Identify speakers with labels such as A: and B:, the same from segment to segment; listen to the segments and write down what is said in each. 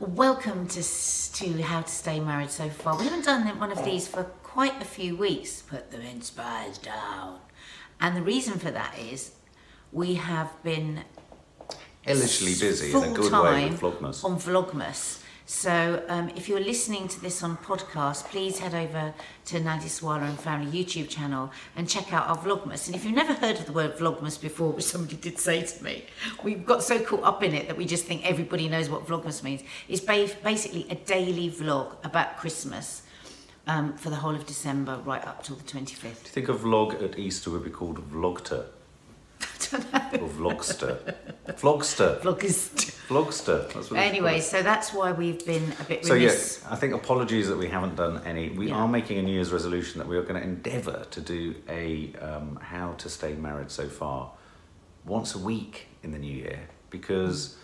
A: Welcome to, to How to Stay Married so far. We haven't done one of these for quite a few weeks. Put the inspires down. And the reason for that is we have been
B: Hellishly busy in a good way with Vlogmas.
A: on Vlogmas. So um, if you're listening to this on podcast, please head over to Nadia Sawalha and Family YouTube channel and check out our Vlogmas. And if you've never heard of the word Vlogmas before, which somebody did say to me, we've got so caught up in it that we just think everybody knows what Vlogmas means. It's ba- basically a daily vlog about Christmas um, for the whole of December right up till the 25th.
B: Do you think a vlog at Easter would be called Vlogter? Or Vlogster? Vlogster. Vlogster. That's what
A: Anyway, so that's why we've been a bit
B: So yeah. I think apologies that we haven't done any. We
A: Yeah.
B: are making a New Year's resolution that we are going to endeavour to do a um, how to stay married so far once a week in the new year because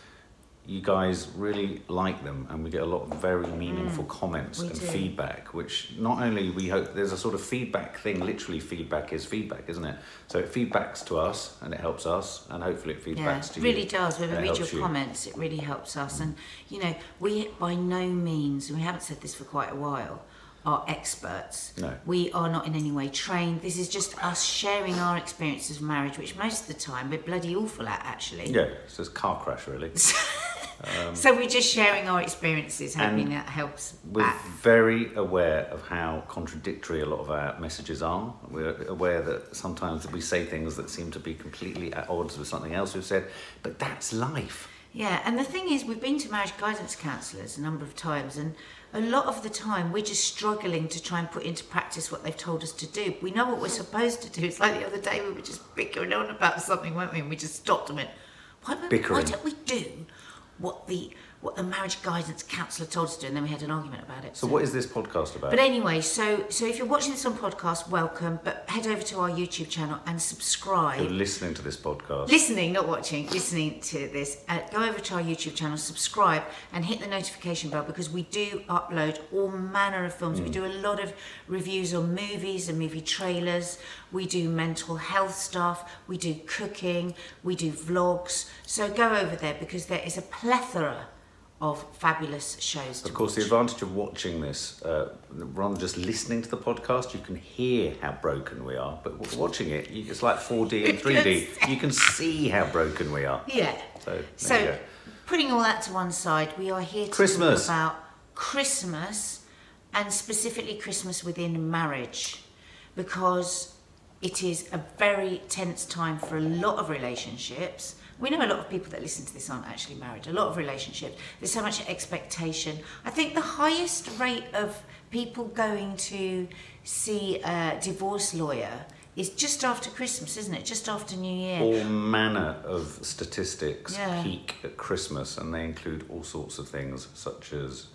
B: you guys really like them and we get a lot of very meaningful comments
A: Mm. we
B: and
A: do.
B: feedback which not only we hope there's a sort of feedback thing literally feedback is feedback isn't it so it feedbacks to us and it helps us and hopefully it feedbacks to you.
A: Yeah,
B: feedbacks
A: it
B: to
A: really
B: you
A: does. When we read your
B: you.
A: comments, it really helps us. And you know, we by no means, and we haven't said this for quite a while, are experts.
B: No.
A: We are not in any way trained. This is just us sharing our experiences of marriage, which most of the time we're bloody awful at, actually.
B: yeah it's just car crash really Um,
A: so we're just sharing our experiences, hoping that helps.
B: We're
A: back.
B: very aware of how contradictory a lot of our messages are. We're aware that sometimes we say things that seem to be completely at odds with something else we've said, but that's life.
A: Yeah, and the thing is, we've been to marriage guidance counsellors a number of times, and a lot of the time we're just struggling to try and put into practice what they've told us to do. We know what we're supposed to do. It's like the other day we were just bickering on about something, weren't we? And we just stopped and went, why, why don't we do what the what the marriage guidance counsellor told us to do? And then we had an argument about it.
B: So, what is this podcast about?
A: But anyway, so so if you're watching this on podcast, welcome. But head over to our YouTube channel and subscribe.
B: You're listening to this podcast.
A: listening, not watching, listening to this, uh, go over to our YouTube channel, subscribe, and hit the notification bell because we do upload all manner of films. We do a lot of reviews on movies and movie trailers. We do mental health stuff. We do cooking. We do vlogs. So go over there because there is a plethora of fabulous shows.
B: Of course, the advantage of watching this, uh, rather than just listening to the podcast, you can hear how broken we are. But watching it, you, it's like 4D and 3D. You can see how broken we are.
A: Yeah.
B: So,
A: So, putting all that to one side, we are here to
B: Christmas.
A: talk about Christmas and specifically Christmas within marriage because it is a very tense time for a lot of relationships. We know a lot of people that listen to this aren't actually married, a lot of relationships. There's so much expectation. I think the highest rate of people going to see a divorce lawyer is just after Christmas, isn't it? Just after New Year.
B: all manner of statistics
A: Yeah.
B: peak at Christmas, and they include all sorts of things such as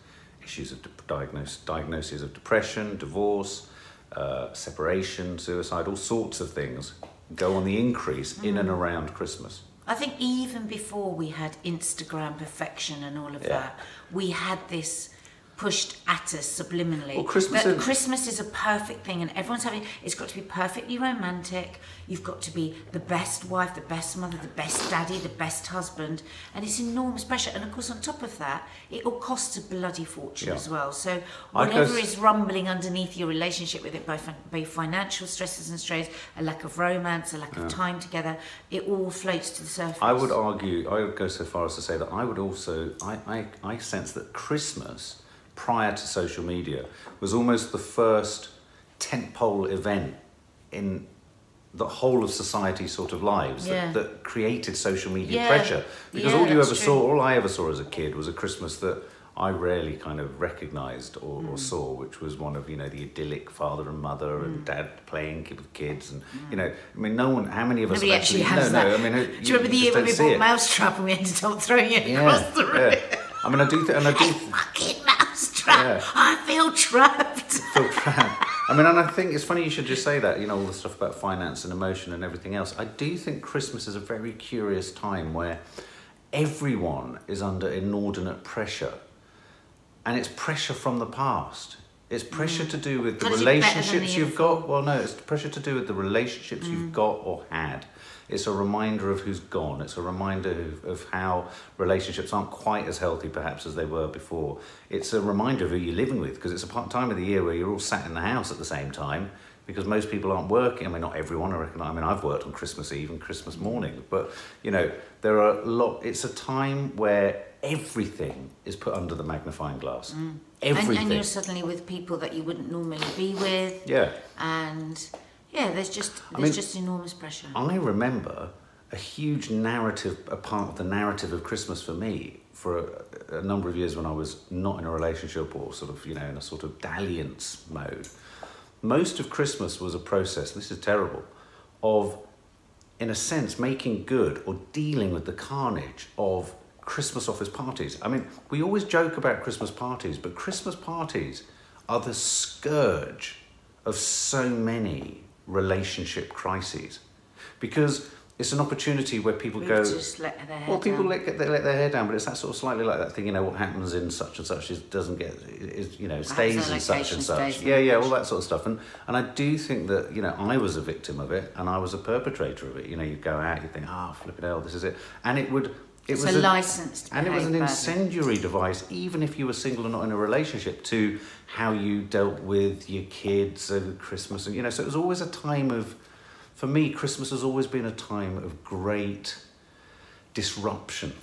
B: issues of diagnose, diagnoses of depression, divorce, uh, separation, suicide, all sorts of things go on the increase in
A: Mm.
B: and around Christmas.
A: I think even before we had Instagram perfection and all of
B: Yeah.
A: that, we had this pushed at us subliminally.
B: Well, Christmas
A: that
B: is-
A: Christmas is a perfect thing, and everyone's having. It's got to be perfectly romantic. You've got to be the best wife, the best mother, the best daddy, the best husband, and it's enormous pressure. And of course, on top of that, it all costs a bloody fortune
B: Yeah.
A: as well. So whatever is rumbling underneath your relationship with it, fin- by financial stresses and strains, a lack of romance, a lack of time together, it all floats to the surface.
B: I would argue, I would go so far as to say that I would also, I, I, I sense that Christmas, prior to social media, was almost the first tentpole event in the whole of society's sort of lives
A: Yeah.
B: that, that created social media
A: Yeah.
B: pressure. Because
A: Yeah,
B: all you ever
A: true.
B: saw, all I ever saw as a kid was a Christmas that I rarely kind of recognised or,
A: Mm.
B: or saw, which was one of, you know, the idyllic father and mother and
A: Mm.
B: dad playing with kids. And, you know, I mean, no one, how many of us
A: Nobody
B: have
A: actually has
B: no,
A: that.
B: no, I mean,
A: Do you remember the year when we bought Mousetrap and we ended up throwing it across the room?
B: I mean, I do, th- and I do
A: Fucking Mousetrap!
B: Yeah.
A: I feel trapped!
B: I feel proud. I mean, and I think it's funny you should just say that. You know, all the stuff about finance and emotion and everything else. I do think Christmas is a very curious time where everyone is under inordinate pressure, and it's pressure from the past. It's pressure mm. to do with the
A: Gotta do better than
B: relationships you've got. Well, no, it's pressure to do with the relationships you've mm. got or had. It's a reminder of who's gone. It's a reminder of, of how relationships aren't quite as healthy, perhaps, as they were before. It's a reminder of who you're living with because it's a part time of the year where you're all sat in the house at the same time because most people aren't working. I mean, not everyone. I reckon. I mean, I've worked on Christmas Eve and Christmas morning, but you know, there are a lot. It's a time where everything is put under the magnifying glass. Mm.
A: And,
B: Everything.
A: and you're suddenly with people that you wouldn't normally be with.
B: yeah.
A: And yeah, there's just there's
B: mean-
A: just enormous pressure.
B: I remember a huge narrative, a part of the narrative of Christmas for me for a, a number of years when I was not in a relationship or sort of, you know, in a sort of dalliance mode. Most of Christmas was a process, this is terrible, of, in a sense, making good or dealing with the carnage of Christmas office parties. I mean, we always joke about Christmas parties, but Christmas parties are the scourge of so many relationship crises because it's an opportunity where people
A: People
B: go.
A: just let their hair
B: Well, people
A: down.
B: let, they let their hair down, but it's that sort of slightly like that thing, you know, what happens in such and such is doesn't get, is, you know, stays in such and such. Yeah, yeah, all that sort of stuff. And and I do think that, you know, I was a victim of it and I was a perpetrator of it. You know, you go out, you think, ah, oh, flip it hell, this is it. And it would, it
A: It's
B: was
A: a license to
B: and it was an incendiary device, even if you were single or not in a relationship, to how you dealt with your kids over Christmas. And, you know, so it was always a time of, for me, Christmas has always been a time of great disruption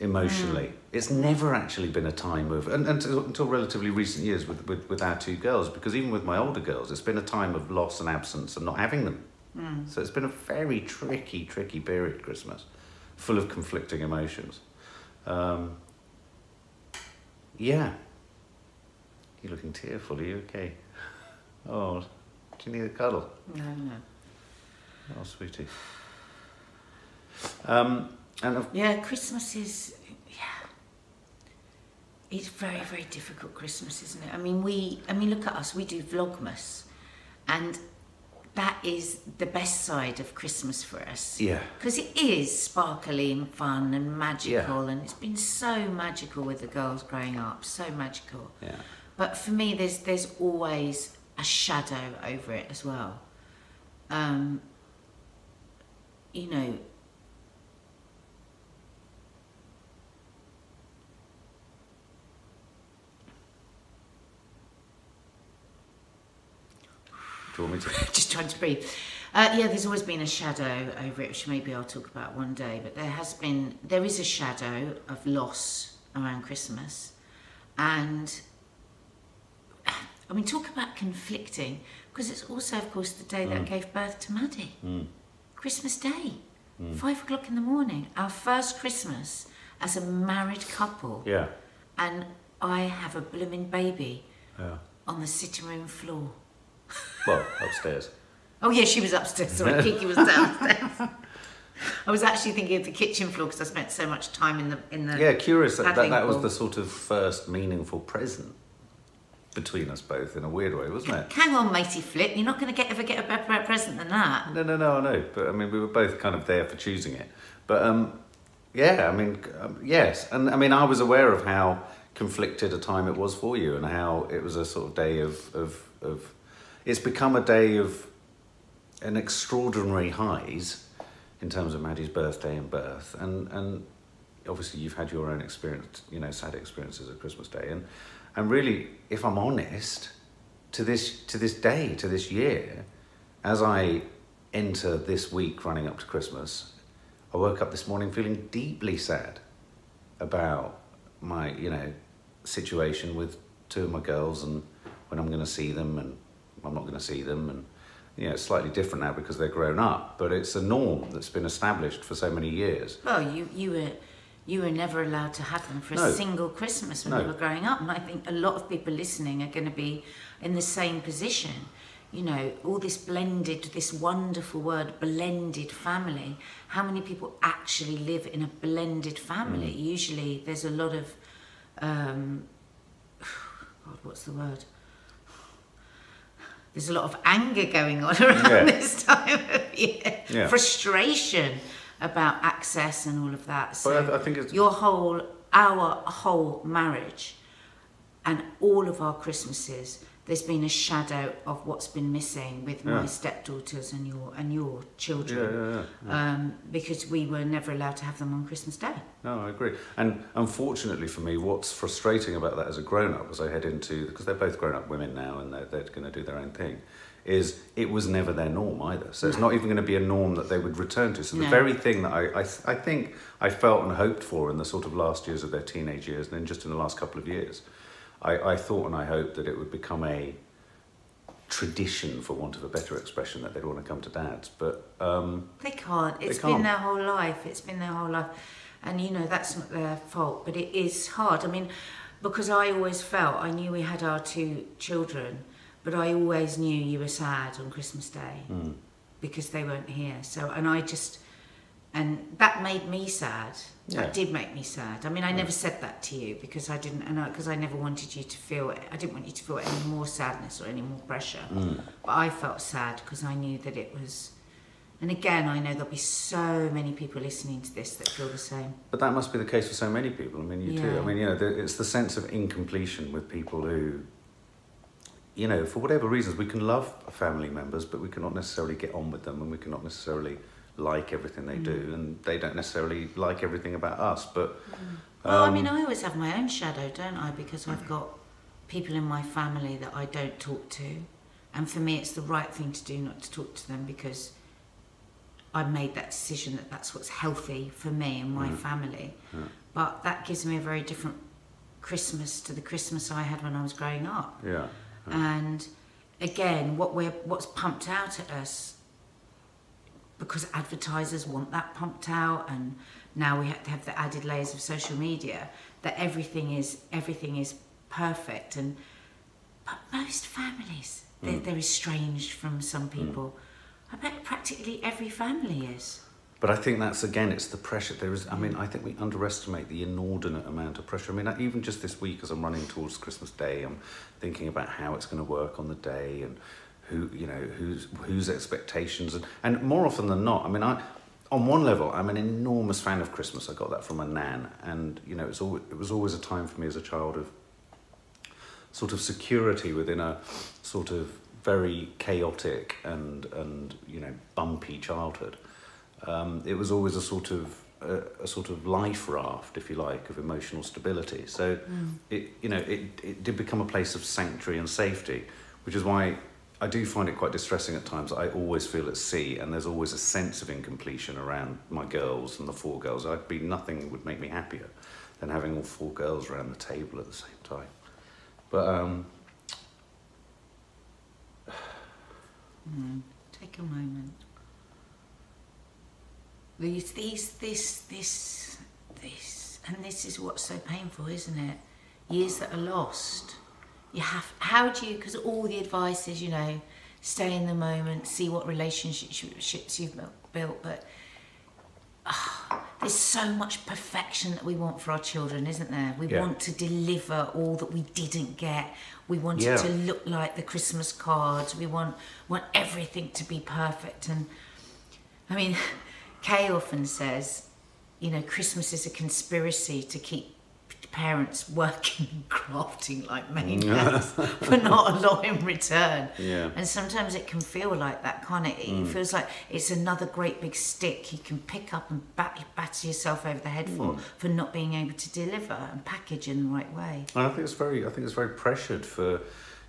B: emotionally.
A: Mm.
B: It's never actually been a time of, and, and until, until relatively recent years with, with, with our two girls, because even with my older girls, it's been a time of loss and absence and not having them.
A: Mm.
B: So it's been a very tricky, tricky period, Christmas, full of conflicting emotions. Um, yeah. You're looking tearful, are you okay? Oh, do you need a cuddle?
A: No, no.
B: Oh, sweetie. Um, and of,
A: Yeah, Christmas is yeah. It's very very difficult Christmas, isn't it? I mean, we I mean look at us. We do Vlogmas, and that is the best side of Christmas for us.
B: yeah,
A: Because it is sparkly and fun and magical, and it's been so magical with the girls growing up, so magical.
B: yeah.
A: But for me, there's there's always a shadow over it as well. Um, you know,
B: Do you want me to?
A: just trying to breathe. Uh, yeah, there's always been a shadow over it, which maybe I'll talk about one day. But there has been, there is a shadow of loss around Christmas, and I mean, talk about conflicting because it's also, of course, the day that gave birth to Maddie.
B: Mm.
A: Christmas Day, five o'clock in the morning, our first Christmas as a married couple,
B: Yeah,
A: and I have a blooming baby
B: yeah.
A: on the sitting room floor.
B: Well, upstairs.
A: Oh yeah, she was upstairs. Sorry, Kiki was downstairs. I was actually thinking of the kitchen floor because I spent so much time in the in the.
B: Yeah, curious that, that that was the sort of first meaningful present between us both in a weird way, wasn't it?
A: Hang on, matey Flip. You're not going to get ever get a better present than that.
B: No, no, no, I know, but I mean, we were both kind of there for choosing it. But um, yeah, I mean, um, yes, and I mean, I was aware of how conflicted a time it was for you, and how it was a sort of day of of of. It's become a day of an extraordinary highs in terms of Maddie's birthday and birth, and and obviously you've had your own experience, you know, sad experiences at Christmas Day, and and really, if I'm honest, to this to this day, to this year, as I enter this week running up to Christmas, I woke up this morning feeling deeply sad about my, you know, situation with two of my girls and when I'm going to see them and I'm not going to see them and you know, it's slightly different now because they're grown up, but it's a norm that's been established for so many years.
A: Well, you you were you were never allowed to have them for
B: No.
A: a single Christmas when
B: No.
A: you were growing up, and I think a lot of people listening are going to be in the same position. You know, all this blended, this wonderful word, blended family. How many people actually live in a blended family?
B: Mm.
A: Usually, there's a lot of, um, God, what's the word? There's a lot of anger going on around
B: Yeah.
A: this time of year.
B: Yeah.
A: Frustration about access and all of that. So
B: I, I think it's
A: your whole, our whole marriage and all of our Christmases there's been a shadow of what's been missing with my
B: Yeah.
A: stepdaughters and your and your children
B: yeah, yeah.
A: um, because we were never allowed to have them on Christmas Day.
B: No, I agree. And unfortunately for me, what's frustrating about that as a grown up, as I head into, because they're both grown up women now and they're, they're going to do their own thing, is it was never their norm either. So it's not even going to be a norm that they would return to. So the very thing that I, I, I think I felt and hoped for in the sort of last years of their teenage years and then just in the last couple of years, I, I thought and I hoped that it would become a tradition, for want of a better expression, that they'd want to come to dad's. But um,
A: They can't.
B: They
A: It's
B: can't.
A: been their whole life. It's been their whole life. And you know, that's not their fault, but it is hard. I mean, because I always felt, I knew we had our two children, but I always knew you were sad on Christmas Day
B: mm,
A: because they weren't here. So, and I just, and that made me sad.
B: Yeah.
A: That did make me sad. I mean, I never said that to you because I didn't, and because I, never wanted you to feel. I didn't want you to feel any more sadness or any more pressure.
B: mm.
A: But I felt sad because I knew that it was. And again, I know there'll be so many people listening to this that feel the same.
B: But that must be the case for so many people. I mean, you too.
A: Yeah.
B: I mean, you know, it's the sense of incompletion with people who, you know, for whatever reasons, we can love family members, but we cannot necessarily get on with them, and we cannot necessarily like everything they do, and they don't necessarily like everything about us. But
A: well, I
B: um,
A: mean, I always have my own shadow, don't I? Because I've got people in my family that I don't talk to. And for me, it's the right thing to do not to talk to them because I made that decision that that's what's healthy for me and my
B: Mm.
A: family.
B: Yeah.
A: But that gives me a very different Christmas to the Christmas I had when I was growing up.
B: yeah,
A: And again, what we're what's pumped out at us because advertisers want that pumped out, and now we have to have the added layers of social media that everything is everything is perfect. And but most families they're,
B: Mm.
A: they're estranged from some people. I bet practically every family is.
B: But I think that's again, it's the pressure. There is, I mean, I think we underestimate the inordinate amount of pressure. I mean, even just this week, as I'm running towards Christmas Day, I'm thinking about how it's going to work on the day and who, you know, whose whose expectations, and, and more often than not, I mean, I. On one level, I'm an enormous fan of Christmas. I got that from my nan, and you know, it's always, it was always a time for me as a child of sort of security within a sort of very chaotic and and you know bumpy childhood. Um, it was always a sort of a, a sort of life raft, if you like, of emotional stability. So it you know it it did become a place of sanctuary and safety, which is why. I do find it quite distressing at times. I always feel at sea, and there's always a sense of incompletion around my girls and the four girls. I'd be nothing would make me happier than having all four girls around the table at the same time. But um,
A: Mm, take a moment. These, these, this, this, this, and this is what's so painful, isn't it? Years that are lost. You have. How do you? Because all the advice is, you know, stay in the moment, see what relationships you've built- but. ah, there's so much perfection that we want for our children, isn't there? We
B: Yeah.
A: want to deliver all that we didn't get. We want
B: Yeah.
A: it to look like the Christmas cards. We want want everything to be perfect. And I mean, Kay often says, you know, Christmas is a conspiracy to keep parents working and crafting like maniacs mm. for not a lot in return.
B: Yeah.
A: And sometimes it can feel like that, can't it? It mm. feels like it's another great big stick you can pick up and bat, batter yourself over the head for mm. for not being able to deliver and package in the right way.
B: And I think it's very, I think it's very pressured for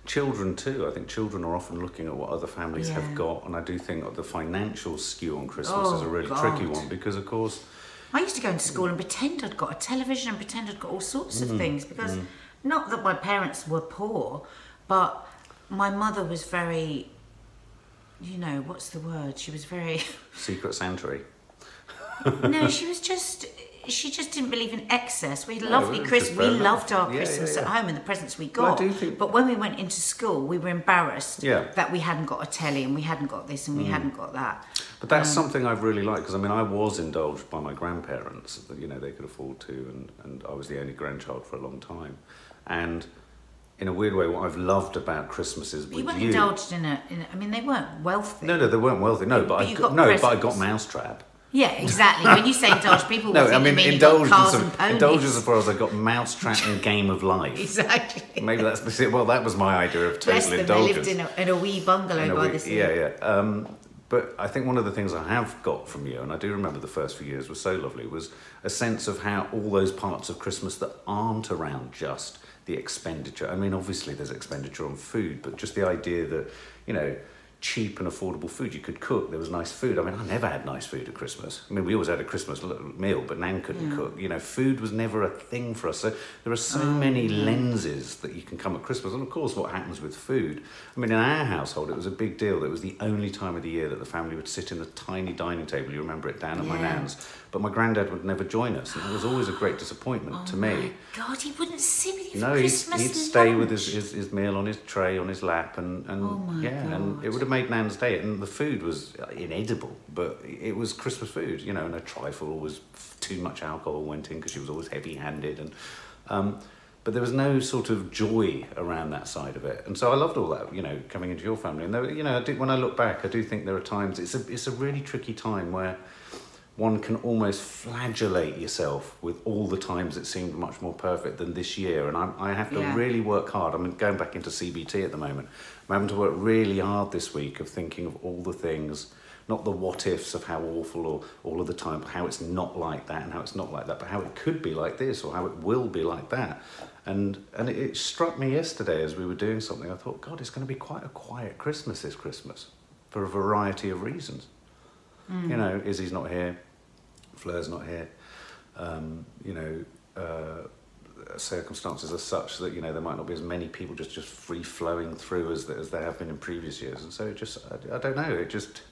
B: children too. I think children are often looking at what other families
A: Yeah.
B: have got, and I do think the financial skew on Christmas is a
A: Oh,
B: really tricky one because, of course,
A: I used to go into school and pretend I'd got a television and pretend I'd got all sorts of mm-hmm. things because mm-hmm. not that my parents were poor, but my mother was very, you know, what's the word? She was very,
B: secret Santa.
A: no, she was just, she just didn't believe in excess. We had
B: No,
A: lovely Christmas. We loved our
B: Yeah, yeah,
A: Christmas
B: yeah.
A: at home and the presents we
B: Well,
A: got.
B: do think-
A: But when we went into school, we were embarrassed
B: Yeah.
A: that we hadn't got a telly and we hadn't got this
B: Mm.
A: and we hadn't got that.
B: But that's
A: Um,
B: something I've really liked because I mean I was indulged by my grandparents you know they could afford to, and, and I was the only grandchild for a long time, and in a weird way, what I've loved about Christmas is with
A: You weren't
B: you.
A: indulged in it. In, I mean, they weren't wealthy.
B: No, no, they weren't wealthy. No,
A: But
B: but, I got no, but I got. Mousetrap.
A: Yeah, exactly. When you say indulge, people
B: No, I mean
A: you mean you've got
B: indulge. as-
A: and.
B: Indulge as far as I got mousetrap and game of life.
A: Exactly.
B: Maybe that's the well. That was my idea of
A: Bless
B: total
A: them, they
B: indulgence.
A: lived in a, in a wee bungalow
B: a
A: by
B: way-
A: the sea.
B: Yeah, yeah. Um, but I think one of the things I have got from you, and I do remember the first few years were so lovely, was a sense of how all those parts of Christmas that aren't around just the expenditure. I mean, obviously there's expenditure on food, but just the idea that, you know, cheap and affordable food you could cook. There was nice food. I mean, I never had nice food at Christmas. I mean, we always had a Christmas meal, but Nan couldn't cook. You know, food was never a thing for us. So there are so oh, many lenses that you can come at Christmas. And of course, what happens with food? I mean, in our household, it was a big deal. It was the only time of the year that the family would sit in the tiny dining table. You remember it down at my nan's. But my granddad would never join us, and it was always a great disappointment to me.
A: God, he wouldn't sit with you
B: No, he'd, he'd stay with his, his, his meal on his tray, on his lap, and, and
A: Oh
B: yeah, and it would have made Nan's day. And the food was inedible, but it was Christmas food, you know. And a trifle was too much alcohol went in because she was always heavy-handed, and um, but there was no sort of joy around that side of it. And so I loved all that, you know, coming into your family. And there, you know, I do, when I look back, I do think there are times it's a it's a really tricky time where one can almost flagellate yourself with all the times it seemed much more perfect than this year. And I, I have to
A: Yeah.
B: really work hard. I'm going back into CBT at the moment. I'm having to work really hard this week of thinking of all the things, not the what ifs of how awful or all of the time, but how it's not like that and how it's not like that, but how it could be like this or how it will be like that. And and it, it struck me yesterday as we were doing something. I thought, God, it's going to be quite a quiet Christmas this Christmas for a variety of reasons. You know, Izzy's not here, Fleur's not here. Um, you know, uh, circumstances are such that you know there might not be as many people just just free flowing through as as there have been in previous years, and so it just I, I don't know. It just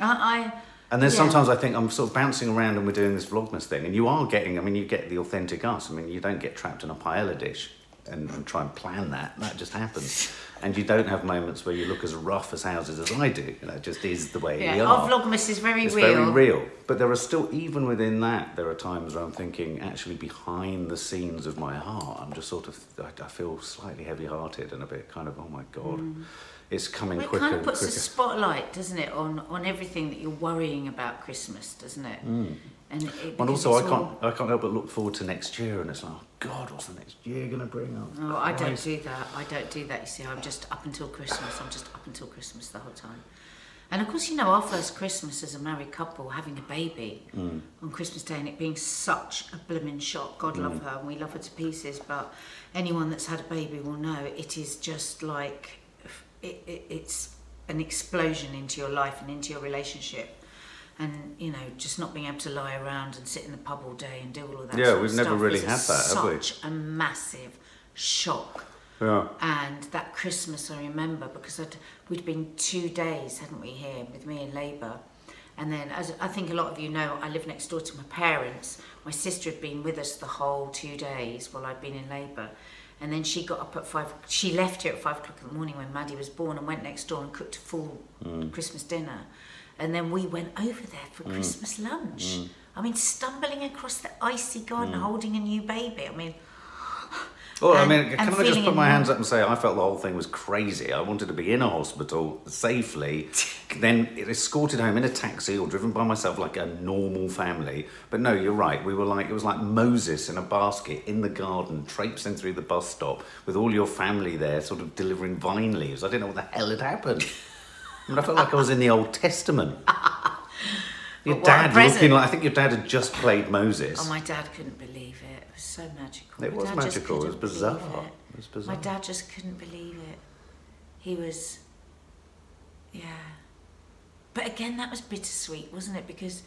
A: I, I
B: and then
A: Yeah.
B: sometimes I think I'm sort of bouncing around and we're doing this vlogmas thing, and you are getting. I mean, you get the authentic us. I mean, you don't get trapped in a paella dish and, and try and plan that. That just happens. And you don't have moments where you look as rough as houses as I do. You know, it just is the way we are.
A: our Vlogmas is very
B: it's
A: real.
B: very real. But there are still, even within that, there are times where I'm thinking, actually, behind the scenes of my heart, I'm just sort of, I, I feel slightly heavy-hearted and a bit kind of, oh my god, hmm. it's coming
A: Well, it
B: quicker It
A: kind of puts a spotlight, doesn't it, on, on everything that you're worrying about Christmas, doesn't it? Hmm. And, it,
B: And also, I can't,
A: all-
B: I can't help but look forward to next year, and it's like, oh God, what's the next year going to bring up?
A: Oh, I don't do that. I don't do that. You see, I'm just up until Christmas. I'm just up until Christmas the whole time. And of course, you know, our first Christmas as a married couple, having a baby
B: Mm.
A: on Christmas Day, and it being such a blooming shock. God love
B: Mm.
A: her, and we love her to pieces. But anyone that's had a baby will know it is just like it, it, it's an explosion into your life and into your relationship. And you know, just not being able to lie around and sit in the pub all day and do all of that.
B: Yeah, we've never
A: stuff
B: really had that, have we?
A: Such a massive shock.
B: Yeah.
A: And that Christmas, I remember because I'd, we'd been two days, hadn't we, here with me in labour. And then, as I think a lot of you know, I live next door to my parents. My sister had been with us the whole two days while I'd been in labour. And then she got up at five, she left here at five o'clock in the morning when Maddie was born and went next door and cooked a full mm. Christmas dinner. And then we went over there for mm. Christmas lunch. Mm. I mean, stumbling across the icy garden mm. holding a new baby. I mean,
B: Well, I mean, can I just put my hands up and say I felt the whole thing was crazy. I wanted to be in a hospital safely, then escorted home in a taxi or driven by myself like a normal family. But no, you're right. We were like it was like Moses in a basket in the garden, traipsing through the bus stop with all your family there, sort of delivering vine leaves. I didn't know what the hell had happened. I felt like I was in the Old Testament. Your
A: But what a
B: dad
A: present.
B: looking like I think your dad had just played Moses.
A: Oh, my dad couldn't believe it. It was so magical.
B: It
A: My
B: was
A: dad just
B: magical. It was
A: couldn't
B: bizarre. It was bizarre.
A: My dad just couldn't believe it. He was, yeah. But again, that was bittersweet, wasn't it? Because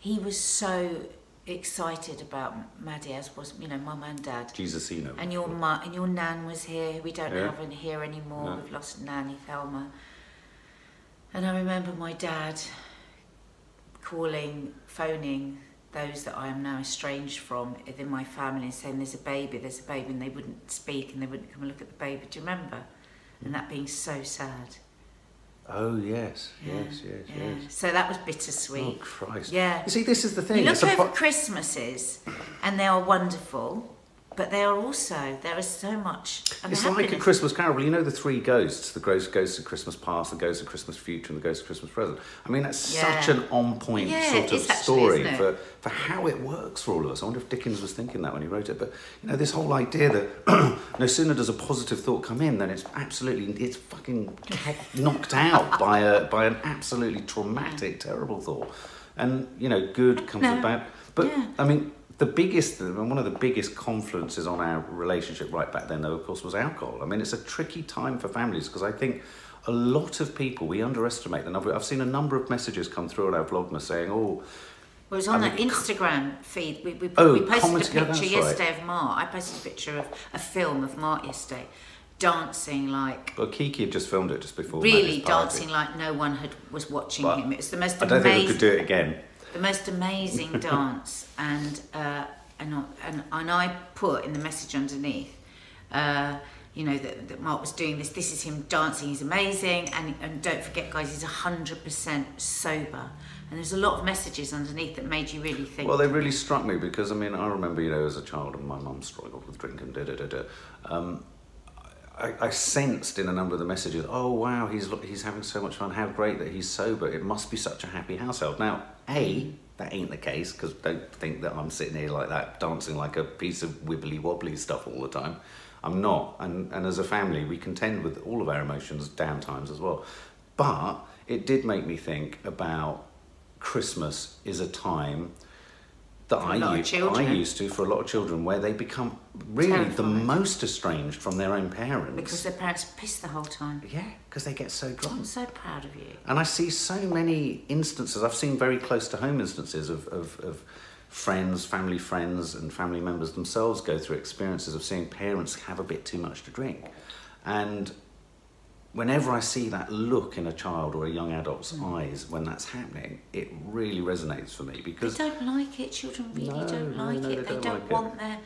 A: he was so excited about Maddie, as was you know mum and dad.
B: Jesus, you know.
A: And your ma- and your nan was here. who We don't
B: Yeah.
A: have her here anymore.
B: No.
A: We've lost Nanny Thelma. And I remember my dad calling, phoning those that I am now estranged from within my family and saying, There's a baby, there's a baby, and they wouldn't speak and they wouldn't come and look at the baby. Do you remember? And that being so sad.
B: Oh yes,
A: Yeah,
B: yes, yes,
A: yeah.
B: yes.
A: So that was bittersweet. Oh.
B: Christ!
A: Yeah.
B: You see, this is the thing.
A: You look
B: it's
A: over Christmases and they are wonderful, but they are also there is so much.
B: It's like a Christmas carol. You know the three ghosts: the ghost, ghost of Christmas past, the ghost of Christmas future, and the ghost of Christmas present. I mean, that's
A: Yeah.
B: such an on-point
A: Yeah,
B: sort of
A: actually,
B: story for for how it works for all of us. I wonder if Dickens was thinking that when he wrote it. But you know, this whole idea that no sooner does a positive thought come in, than it's absolutely it's fucking knocked out by a by an absolutely traumatic, terrible thought. And you know, good comes
A: No.
B: about. But
A: Yeah.
B: I mean, the biggest, and one of the biggest confluences on our relationship right back then, though, of course, was alcohol. I mean, it's a tricky time for families because I think a lot of people we underestimate the number. I've seen a number of messages come through on our Vlogmas saying, "Oh,
A: Well, it was on
B: I mean,
A: Instagram feed. We, we,
B: Oh,
A: we posted a picture
B: yeah, that's right.
A: yesterday of Mark. I posted a picture of a film of Mark yesterday, dancing like
B: well, Kiki had just filmed it just before."
A: really dancing like no one had was watching
B: But
A: him. It was the most
B: I don't think we
A: amazing,
B: could do it again.
A: The most amazing dance, and uh, and I- and and I put in the message underneath. Uh, you know that, that Mark was doing this. This is him dancing. He's amazing, and and don't forget, guys, he's hundred percent sober. And there's a lot of messages underneath that made you really think.
B: Well, they really struck me because I mean, I remember, you know, as a child, and my mum struggled with drink and da da da da. Um, I, I sensed in a number of the messages, oh wow, he's he's having so much fun. How great that he's sober. It must be such a happy household. Now, a that ain't the case because don't think that I'm sitting here like that, dancing like a piece of wibbly wobbly stuff all the time. I'm not, and and as a family, we contend with all of our emotions down times as well. But it did make me think about Christmas is a time that
A: I,
B: I,
A: lot of
B: u- I
A: children.
B: used to for a lot of children where they become really the most estranged from their own parents.
A: because their parents piss the whole time.
B: yeah, because they get so drunk.
A: I'm so proud of you.
B: And I see so many instances, I've seen very close to home instances of, of, of friends, family friends, and family members themselves go through experiences of seeing parents have a bit too much to drink. And whenever I see that look in a child or a young adult's
A: Mm.
B: eyes when that's happening, it really resonates for me because They
A: don't like it. Children really
B: No,
A: don't like
B: no,
A: it.
B: they
A: They
B: don't
A: don't,
B: like it.
A: want their.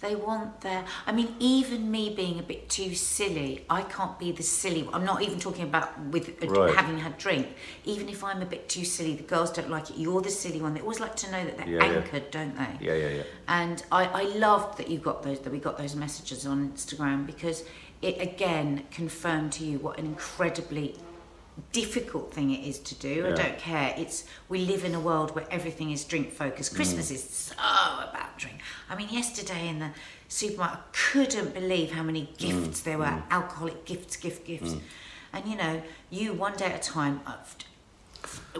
A: They want their. I mean, even me being a bit too silly, I can't be the silly. I'm not even talking about with uh,
B: Right.
A: having had drink. Even if I'm a bit too silly, the girls don't like it. You're the silly one. They always like to know that they're
B: Yeah, yeah.
A: anchored, don't they?
B: yeah, yeah, yeah.
A: And I, I loved that you got those that we got those messages on Instagram because it again confirmed to you what an incredibly difficult thing it is to do. I don't care. It's we live in a world where everything is drink focused. Christmas mm. is so about drink. I mean, yesterday in the supermarket, I couldn't believe how many mm. gifts there were mm. alcoholic gifts, gift, gifts. And you know, you one day at a time, uh,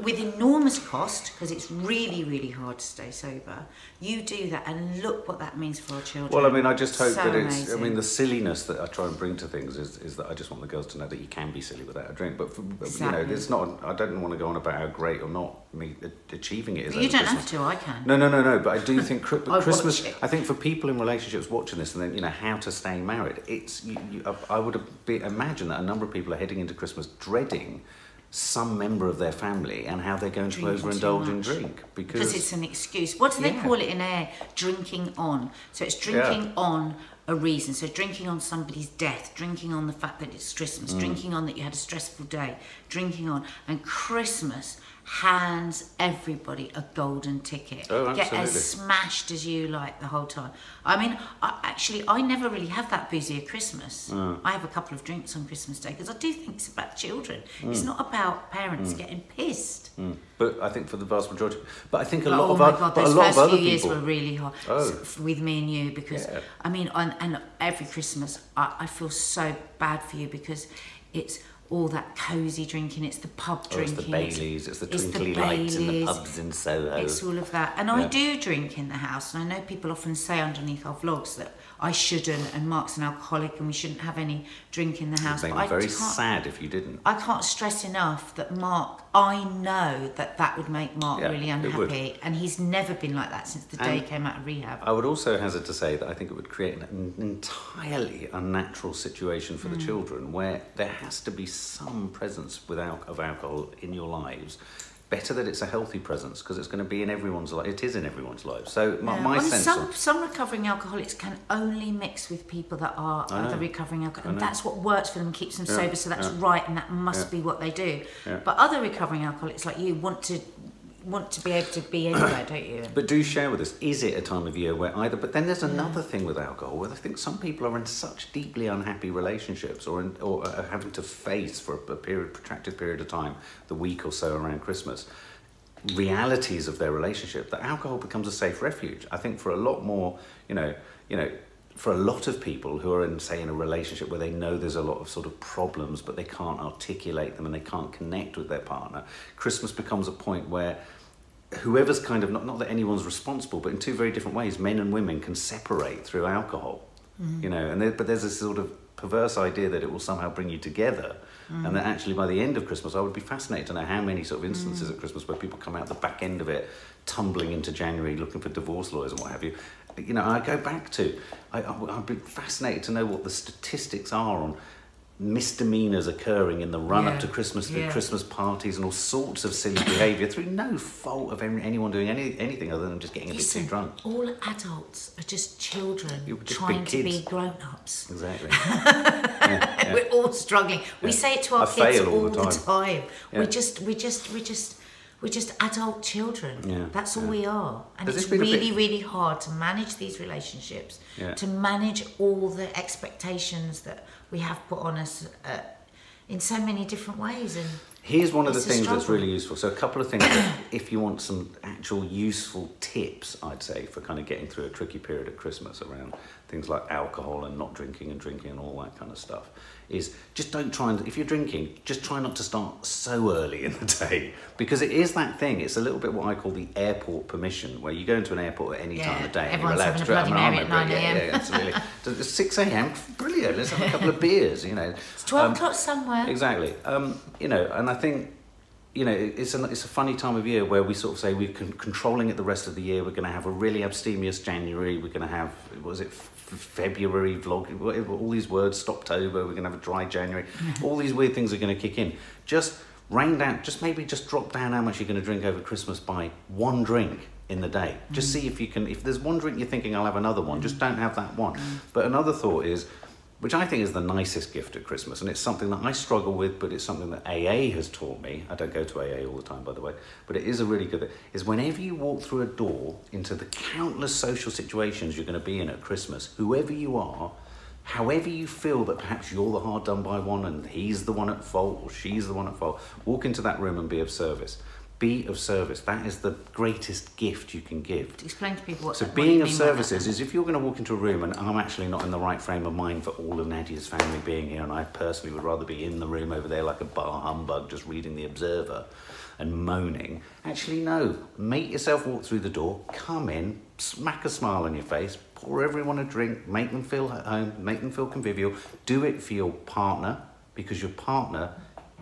A: with enormous cost because it's really really hard to stay sober you do that and look what that means for our children
B: Well, I mean, I just hope
A: So
B: that it's. I mean, the silliness that I try and bring to things is, is that I just want the girls to know that you can be silly without a drink. But, for, but, you know,
A: Exactly.
B: it's not. I don't want to go on about how great or not me achieving it is.
A: You don't
B: Christmas.
A: have to I can
B: No, no, no, no. But I do think Chri-
A: I watch
B: Christmas. I think for people in relationships watching this, and then you know how to stay married. It's. You, you, I- I would be, imagine that a number of people are heading into Christmas dreading some member of their family and how they're going to
A: Drinking
B: overindulge in
A: much.
B: drink because,
A: because it's an excuse what do they
B: Yeah.
A: call it in air drinking on so it's drinking on a reason so drinking on somebody's death drinking on the fact that it's christmas
B: Mm.
A: drinking on that you had a stressful day drinking on and christmas hands everybody a golden ticket
B: Oh,
A: get as smashed as you like the whole time i mean I, actually i never really have that busy at christmas
B: Mm.
A: i have a couple of drinks on christmas day because i do think it's about children
B: Mm.
A: it's not about parents getting pissed
B: But I think for the vast majority, but I think a
A: But,
B: lot
A: oh
B: of
A: my god,
B: but a
A: those
B: lot
A: first
B: of other
A: few years
B: people.
A: were really hard
B: Oh.
A: with me and you because
B: Yeah.
A: I mean, on, and every Christmas I, I feel so bad for you because it's all that cosy drinking, it's the pub
B: Oh, it's
A: drinking,
B: the Baileys, it's the
A: it's the
B: twinkly lights in the pubs in Soho.
A: it's all of that. And I do drink in the house, and I know people often say underneath our vlogs that I shouldn't, and Mark's an alcoholic, and we shouldn't have any drink in the house.
B: It'd make very sad if you didn't.
A: I can't stress enough that Mark, I know that that would make Mark
B: Yeah,
A: really unhappy, and he's never been like that since the day he came out of rehab.
B: I would also hazard to say that I think it would create an entirely unnatural situation for
A: Hmm.
B: the children where there has to be some presence with al- of alcohol in your lives. Better that it's a healthy presence because it's going to be in everyone's life. It is in everyone's life. So my,
A: Yeah.
B: my sense
A: some
B: of
A: some recovering alcoholics can only mix with people that are other recovering alcoholics, and that's what works for them, keeps them
B: Yeah,
A: sober. So that's
B: yeah.
A: right, and that must be what they do. But other recovering alcoholics like you want to want to be able to be anywhere, don't you?
B: But do share with us, is it a time of year where either, but then there's another thing with alcohol where I think some people are in such deeply unhappy relationships or, in, or are having to face for a period, protracted period of time, the week or so around Christmas, realities of their relationship that alcohol becomes a safe refuge. I think for a lot more, you know, you know, for a lot of people who are in, say, in a relationship where they know there's a lot of sort of problems, but they can't articulate them and they can't connect with their partner, Christmas becomes a point where whoever's kind of not, not that anyone's responsible, but in two very different ways, men and women can separate through alcohol. Mm. You know, and there, but there's this sort of perverse idea that it will somehow bring you together. Mm. And that actually by the end of Christmas, I would be fascinated to know how many sort of instances mm. at Christmas where people come out the back end of it, tumbling into January, looking for divorce lawyers and what have you. You know, I go back to, I, I, I'd be fascinated to know what the statistics are on misdemeanors occurring in the run yeah. up to Christmas through yeah. Christmas parties and all sorts of silly behaviour through no fault of any, anyone doing any, anything other than just getting Listen, a bit too drunk.
A: All adults are just children just trying to be grown ups.
B: Exactly.
A: yeah, We're all struggling. We say it to our I kids all, all, the time. The time. We just, we just, we just. We're just adult children.
B: Yeah,
A: That's all we are. And Has it's really, really hard to manage these relationships, to manage all the expectations that we have put on us uh, in so many different ways. And
B: here's one of the things that's really useful. So a couple of things that if you want some actual useful tips, I'd say for kind of getting through a tricky period at Christmas around things like alcohol and not drinking and drinking and all that kind of stuff is just don't try and if you're drinking just try not to start so early in the day. Because it is that thing it's a little bit what i call the airport permission where you go into an airport at any yeah, time of day
A: and you're allowed to drink. I mean, at 9
B: yeah, yeah, absolutely. 6 a.m brilliant let's have a couple of beers you know.
A: It's 12 um, o'clock somewhere.
B: Exactly. Um, you know and i think you know, it's a, it's a funny time of year where we sort of say we're con- controlling it the rest of the year. We're going to have a really abstemious January. We're going to have, was it February vlog, all these words, Stoptober, we're going to have a dry January. all these weird things are going to kick in. Just rain down, just maybe just drop down how much you're going to drink over Christmas by one drink in the day. Just mm. see if you can, if there's one drink you're thinking I'll have another one, just don't have that one. Mm. But another thought is, which I think is the nicest gift at Christmas. And it's something that I struggle with, but it's something that AA has taught me. I don't go to AA all the time, by the way, but it is a really good thing. Is whenever you walk through a door into the countless social situations you're going to be in at Christmas, whoever you are, however you feel that perhaps you're the hard done by one and he's the one at fault or she's the one at fault, walk into that room and be of service be of service. That is the greatest gift you can give.
A: To explain to people what.
B: So being of service is, is if you're going to walk into a room and I'm actually not in the right frame of mind for all of Nadia's family being here, and I personally would rather be in the room over there like a bar humbug, just reading the Observer and moaning. Actually, no. Make yourself walk through the door, come in, smack a smile on your face, pour everyone a drink, make them feel at home, make them feel convivial. Do it for your partner because your partner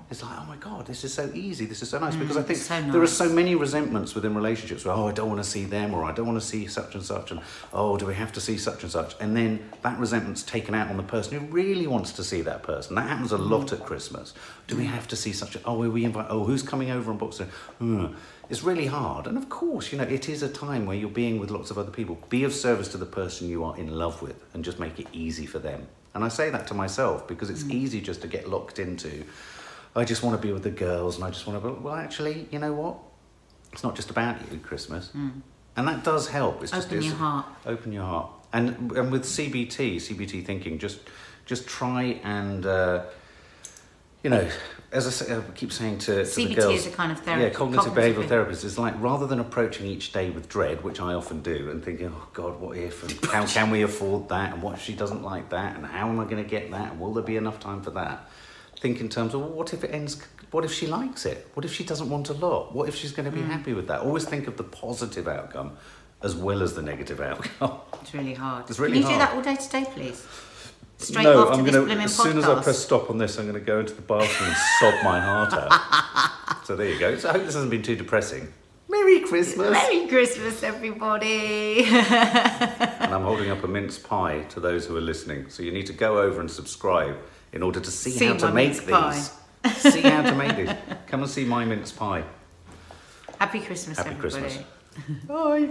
B: it's like, oh my God, this is so easy, this is so nice. Mm, because I think so nice. there are so many resentments within relationships where, oh, I don't want to see them, or I don't want to see such and such, and oh, do we have to see such and such? And then that resentment's taken out on the person who really wants to see that person. That happens a lot at Christmas. Do we have to see such a, oh, we invite, oh, who's coming over on Boxing? Hmm. It's really hard. And of course, you know, it is a time where you're being with lots of other people. Be of service to the person you are in love with and just make it easy for them. And I say that to myself because it's mm. easy just to get locked into I just want to be with the girls and I just want to be, well, actually, you know what? It's not just about you, Christmas. Mm. And that does help.
A: It's open just, your heart.
B: Open your heart. And, and with CBT, CBT thinking, just, just try and, uh, you know, as I, say, I keep saying to, to
A: CBT
B: the girls,
A: is a kind of therapy.
B: Yeah, cognitive, cognitive behavioural therapist is like rather than approaching each day with dread, which I often do, and thinking, oh God, what if, and how can we afford that, and what if she doesn't like that, and how am I going to get that, and will there be enough time for that? Think in terms of well, what if it ends what if she likes it what if she doesn't want a lot what if she's going to be mm. happy with that always think of the positive outcome as well as the negative outcome
A: it's really hard
B: it's really
A: can you
B: hard.
A: do that all day today please Straight
B: no, I'm going to. As soon as I press stop on this, I'm going to go into the bathroom and sob my heart out. so there you go. So I hope this hasn't been too depressing. Merry Christmas!
A: Merry Christmas, everybody!
B: and I'm holding up a mince pie to those who are listening. So you need to go over and subscribe in order to see, see how to make these. see how to make these. Come and see my mince pie.
A: Happy Christmas,
B: Happy
A: everybody.
B: Christmas. Bye.